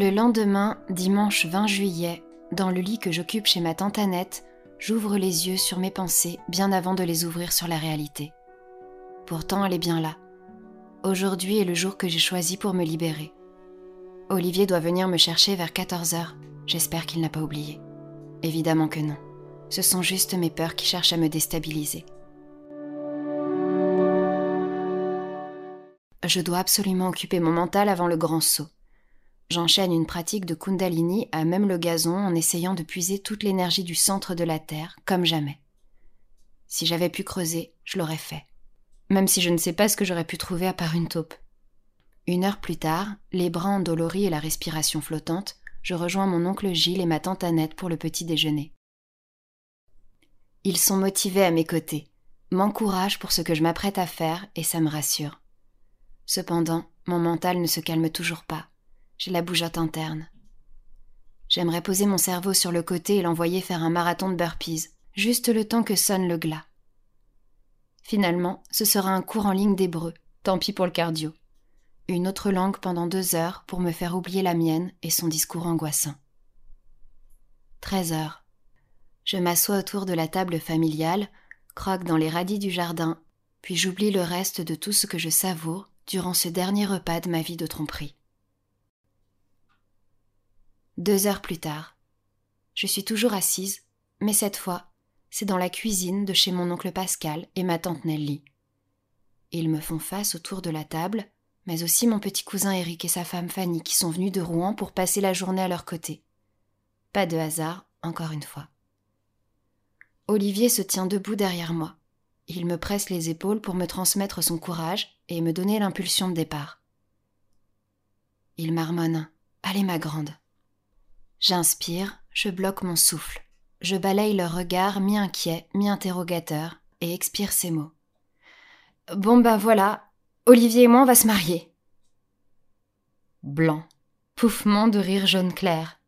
Le lendemain, dimanche 20 juillet, dans le lit que j'occupe chez ma tante Annette, j'ouvre les yeux sur mes pensées bien avant de les ouvrir sur la réalité. Pourtant, elle est bien là. Aujourd'hui est le jour que j'ai choisi pour me libérer. Olivier doit venir me chercher vers 14h. J'espère qu'il n'a pas oublié. Évidemment que non. Ce sont juste mes peurs qui cherchent à me déstabiliser. Je dois absolument occuper mon mental avant le grand saut. J'enchaîne une pratique de Kundalini à même le gazon en essayant de puiser toute l'énergie du centre de la Terre, comme jamais. Si j'avais pu creuser, je l'aurais fait. Même si je ne sais pas ce que j'aurais pu trouver à part une taupe. Une heure plus tard, les bras endoloris et la respiration flottante, je rejoins mon oncle Gilles et ma tante Annette pour le petit déjeuner. Ils sont motivés à mes côtés, m'encouragent pour ce que je m'apprête à faire et ça me rassure. Cependant, mon mental ne se calme toujours pas. J'ai la bougeotte interne. J'aimerais poser mon cerveau sur le côté et l'envoyer faire un marathon de burpees, juste le temps que sonne le glas. Finalement, ce sera un cours en ligne d'hébreu, tant pis pour le cardio. Une autre langue pendant deux heures pour me faire oublier la mienne et son discours angoissant. 13 heures. Je m'assois autour de la table familiale, croque dans les radis du jardin, puis j'oublie le reste de tout ce que je savoure durant ce dernier repas de ma vie de tromperie. Deux heures plus tard. Je suis toujours assise, mais cette fois, c'est dans la cuisine de chez mon oncle Pascal et ma tante Nelly. Ils me font face autour de la table, mais aussi mon petit cousin Eric et sa femme Fanny qui sont venus de Rouen pour passer la journée à leur côté. Pas de hasard, encore une fois. Olivier se tient debout derrière moi. Il me presse les épaules pour me transmettre son courage et me donner l'impulsion de départ. Il marmonne Allez, ma grande. J'inspire, je bloque mon souffle. Je balaye leur regard mi-inquiet, mi-interrogateur, et expire ces mots. Bon ben voilà, Olivier et moi on va se marier. Blanc. Pouffement de rire jaune clair.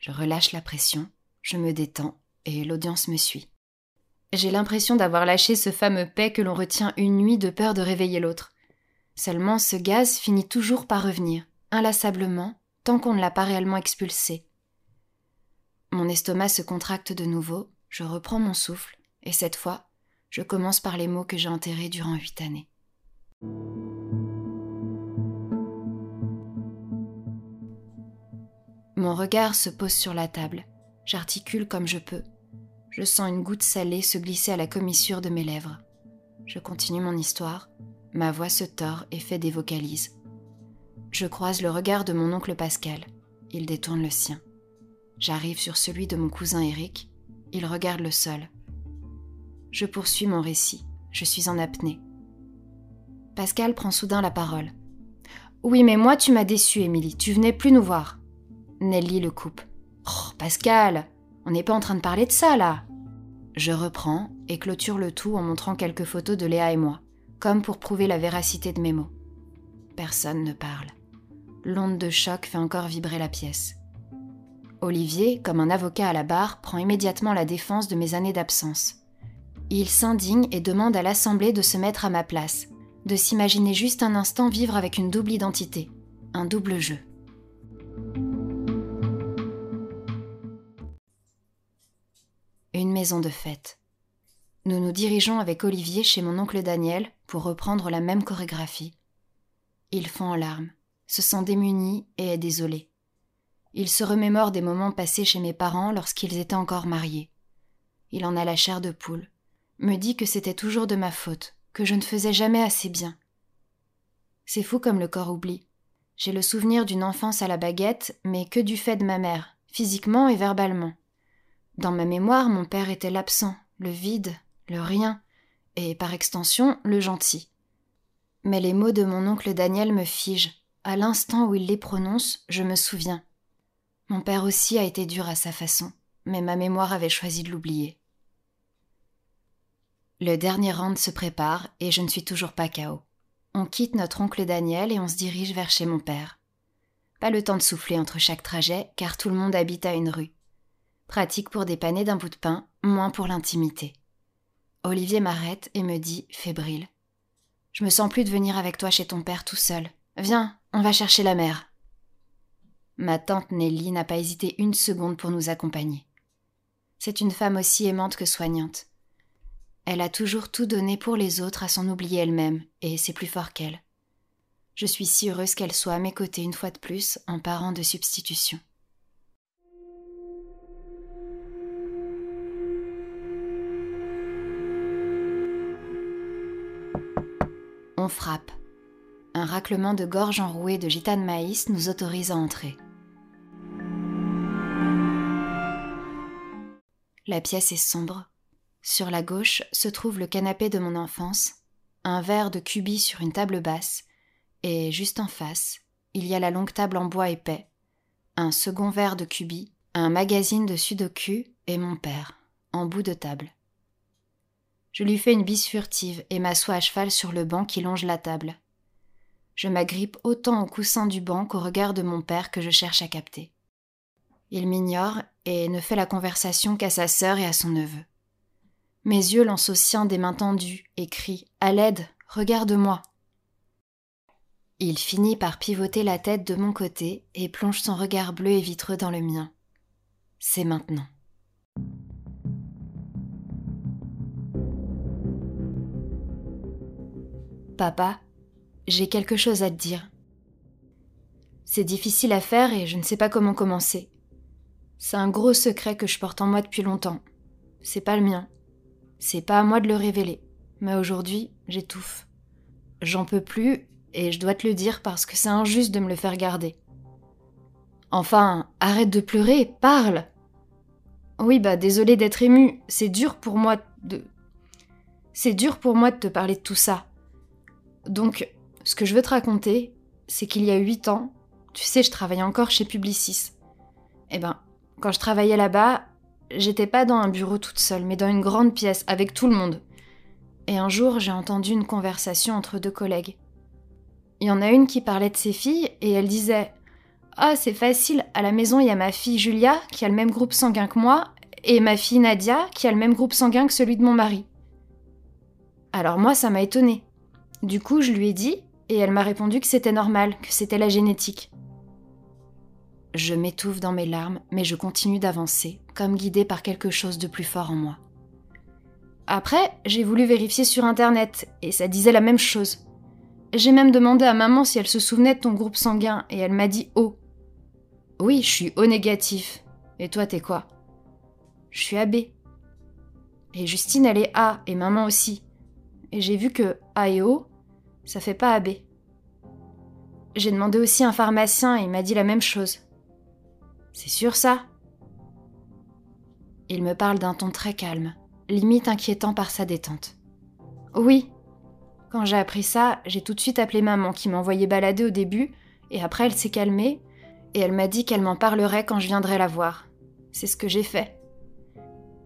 Je relâche la pression, je me détends, et l'audience me suit. J'ai l'impression d'avoir lâché ce fameux paix que l'on retient une nuit de peur de réveiller l'autre. Seulement ce gaz finit toujours par revenir, inlassablement, tant qu'on ne l'a pas réellement expulsé. Mon estomac se contracte de nouveau, je reprends mon souffle, et cette fois, je commence par les mots que j'ai enterrés durant huit années. Mon regard se pose sur la table. J'articule comme je peux, je sens une goutte salée se glisser à la commissure de mes lèvres. Je continue mon histoire. Ma voix se tord et fait des vocalises. Je croise le regard de mon oncle Pascal. Il détourne le sien. J'arrive sur celui de mon cousin Eric. Il regarde le sol. Je poursuis mon récit. Je suis en apnée. Pascal prend soudain la parole. Oui, mais moi, tu m'as déçu, Émilie. Tu venais plus nous voir. Nelly le coupe. Oh, Pascal, on n'est pas en train de parler de ça, là. Je reprends et clôture le tout en montrant quelques photos de Léa et moi, comme pour prouver la véracité de mes mots. Personne ne parle. L'onde de choc fait encore vibrer la pièce. Olivier, comme un avocat à la barre, prend immédiatement la défense de mes années d'absence. Il s'indigne et demande à l'Assemblée de se mettre à ma place, de s'imaginer juste un instant vivre avec une double identité, un double jeu. Une maison de fête. Nous nous dirigeons avec Olivier chez mon oncle Daniel pour reprendre la même chorégraphie. Il fond en larmes, se sent démuni et est désolé. Il se remémore des moments passés chez mes parents lorsqu'ils étaient encore mariés. Il en a la chair de poule, me dit que c'était toujours de ma faute, que je ne faisais jamais assez bien. C'est fou comme le corps oublie. J'ai le souvenir d'une enfance à la baguette, mais que du fait de ma mère, physiquement et verbalement. Dans ma mémoire, mon père était l'absent, le vide, le rien, et par extension, le gentil. Mais les mots de mon oncle Daniel me figent. À l'instant où il les prononce, je me souviens. Mon père aussi a été dur à sa façon, mais ma mémoire avait choisi de l'oublier. Le dernier round se prépare et je ne suis toujours pas KO. On quitte notre oncle Daniel et on se dirige vers chez mon père. Pas le temps de souffler entre chaque trajet, car tout le monde habite à une rue. Pratique pour dépanner d'un bout de pain, moins pour l'intimité. Olivier m'arrête et me dit, fébrile. Je me sens plus de venir avec toi chez ton père tout seul. Viens, on va chercher la mère. Ma tante Nelly n'a pas hésité une seconde pour nous accompagner. C'est une femme aussi aimante que soignante. Elle a toujours tout donné pour les autres à s'en oublier elle-même, et c'est plus fort qu'elle. Je suis si heureuse qu'elle soit à mes côtés une fois de plus en parent de substitution. On frappe. Un raclement de gorge enrouée de gitane maïs nous autorise à entrer. La pièce est sombre. Sur la gauche se trouve le canapé de mon enfance, un verre de cubi sur une table basse, et juste en face, il y a la longue table en bois épais, un second verre de cubi, un magazine de sudoku et mon père, en bout de table. Je lui fais une bise furtive et m'assois à cheval sur le banc qui longe la table. Je m'agrippe autant au coussin du banc qu'au regard de mon père que je cherche à capter. Il m'ignore et ne fait la conversation qu'à sa sœur et à son neveu. Mes yeux lancent au sien des mains tendues et crient À l'aide, regarde-moi. Il finit par pivoter la tête de mon côté et plonge son regard bleu et vitreux dans le mien. C'est maintenant. Papa, j'ai quelque chose à te dire. C'est difficile à faire et je ne sais pas comment commencer. C'est un gros secret que je porte en moi depuis longtemps. C'est pas le mien. C'est pas à moi de le révéler. Mais aujourd'hui, j'étouffe. J'en peux plus et je dois te le dire parce que c'est injuste de me le faire garder. Enfin, arrête de pleurer, parle. Oui, bah désolé d'être ému, c'est dur pour moi de. C'est dur pour moi de te parler de tout ça. Donc, ce que je veux te raconter, c'est qu'il y a huit ans, tu sais, je travaillais encore chez Publicis. Eh ben, quand je travaillais là-bas, j'étais pas dans un bureau toute seule, mais dans une grande pièce avec tout le monde. Et un jour, j'ai entendu une conversation entre deux collègues. Il y en a une qui parlait de ses filles et elle disait Ah, c'est facile, à la maison il y a ma fille Julia qui a le même groupe sanguin que moi et ma fille Nadia qui a le même groupe sanguin que celui de mon mari. Alors moi, ça m'a étonnée. Du coup, je lui ai dit, et elle m'a répondu que c'était normal, que c'était la génétique. Je m'étouffe dans mes larmes, mais je continue d'avancer, comme guidée par quelque chose de plus fort en moi. Après, j'ai voulu vérifier sur Internet, et ça disait la même chose. J'ai même demandé à maman si elle se souvenait de ton groupe sanguin, et elle m'a dit O. Oui, je suis O négatif. Et toi, t'es quoi? Je suis AB. Et Justine, elle est A, et maman aussi. Et j'ai vu que A et O, ça fait pas AB. J'ai demandé aussi un pharmacien et il m'a dit la même chose. C'est sûr ça Il me parle d'un ton très calme, limite inquiétant par sa détente. Oui. Quand j'ai appris ça, j'ai tout de suite appelé maman qui m'envoyait balader au début, et après elle s'est calmée, et elle m'a dit qu'elle m'en parlerait quand je viendrais la voir. C'est ce que j'ai fait.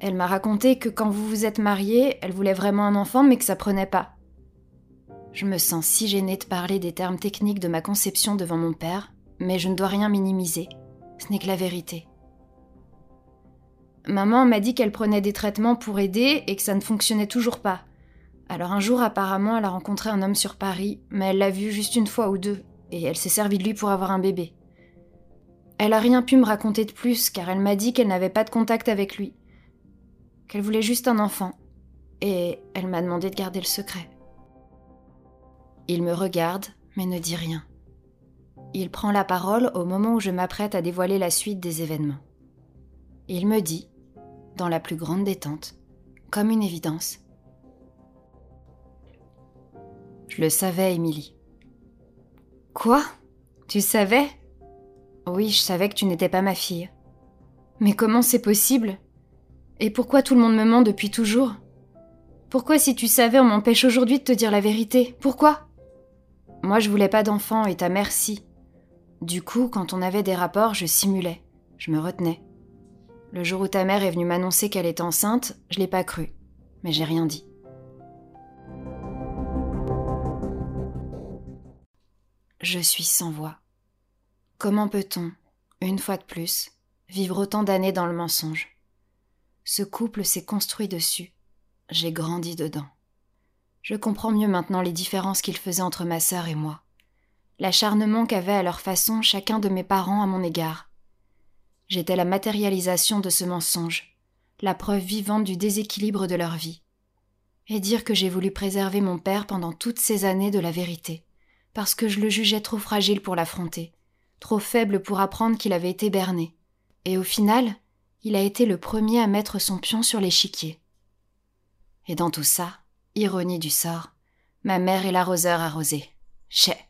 Elle m'a raconté que quand vous vous êtes mariés, elle voulait vraiment un enfant mais que ça prenait pas. Je me sens si gênée de parler des termes techniques de ma conception devant mon père, mais je ne dois rien minimiser. Ce n'est que la vérité. Maman m'a dit qu'elle prenait des traitements pour aider et que ça ne fonctionnait toujours pas. Alors un jour, apparemment, elle a rencontré un homme sur Paris, mais elle l'a vu juste une fois ou deux, et elle s'est servie de lui pour avoir un bébé. Elle a rien pu me raconter de plus, car elle m'a dit qu'elle n'avait pas de contact avec lui, qu'elle voulait juste un enfant, et elle m'a demandé de garder le secret. Il me regarde, mais ne dit rien. Il prend la parole au moment où je m'apprête à dévoiler la suite des événements. Il me dit, dans la plus grande détente, comme une évidence. Je le savais, Émilie. Quoi? Tu savais? Oui, je savais que tu n'étais pas ma fille. Mais comment c'est possible? Et pourquoi tout le monde me ment depuis toujours? Pourquoi si tu savais on m'empêche aujourd'hui de te dire la vérité? Pourquoi? Moi, je voulais pas d'enfant et ta mère si. Du coup, quand on avait des rapports, je simulais. Je me retenais. Le jour où ta mère est venue m'annoncer qu'elle était enceinte, je l'ai pas cru. Mais j'ai rien dit. Je suis sans voix. Comment peut-on, une fois de plus, vivre autant d'années dans le mensonge? Ce couple s'est construit dessus. J'ai grandi dedans. Je comprends mieux maintenant les différences qu'il faisait entre ma sœur et moi. L'acharnement qu'avait à leur façon chacun de mes parents à mon égard. J'étais la matérialisation de ce mensonge, la preuve vivante du déséquilibre de leur vie. Et dire que j'ai voulu préserver mon père pendant toutes ces années de la vérité, parce que je le jugeais trop fragile pour l'affronter, trop faible pour apprendre qu'il avait été berné. Et au final, il a été le premier à mettre son pion sur l'échiquier. Et dans tout ça, ironie du sort, ma mère est l'arroseur arrosé. Chais.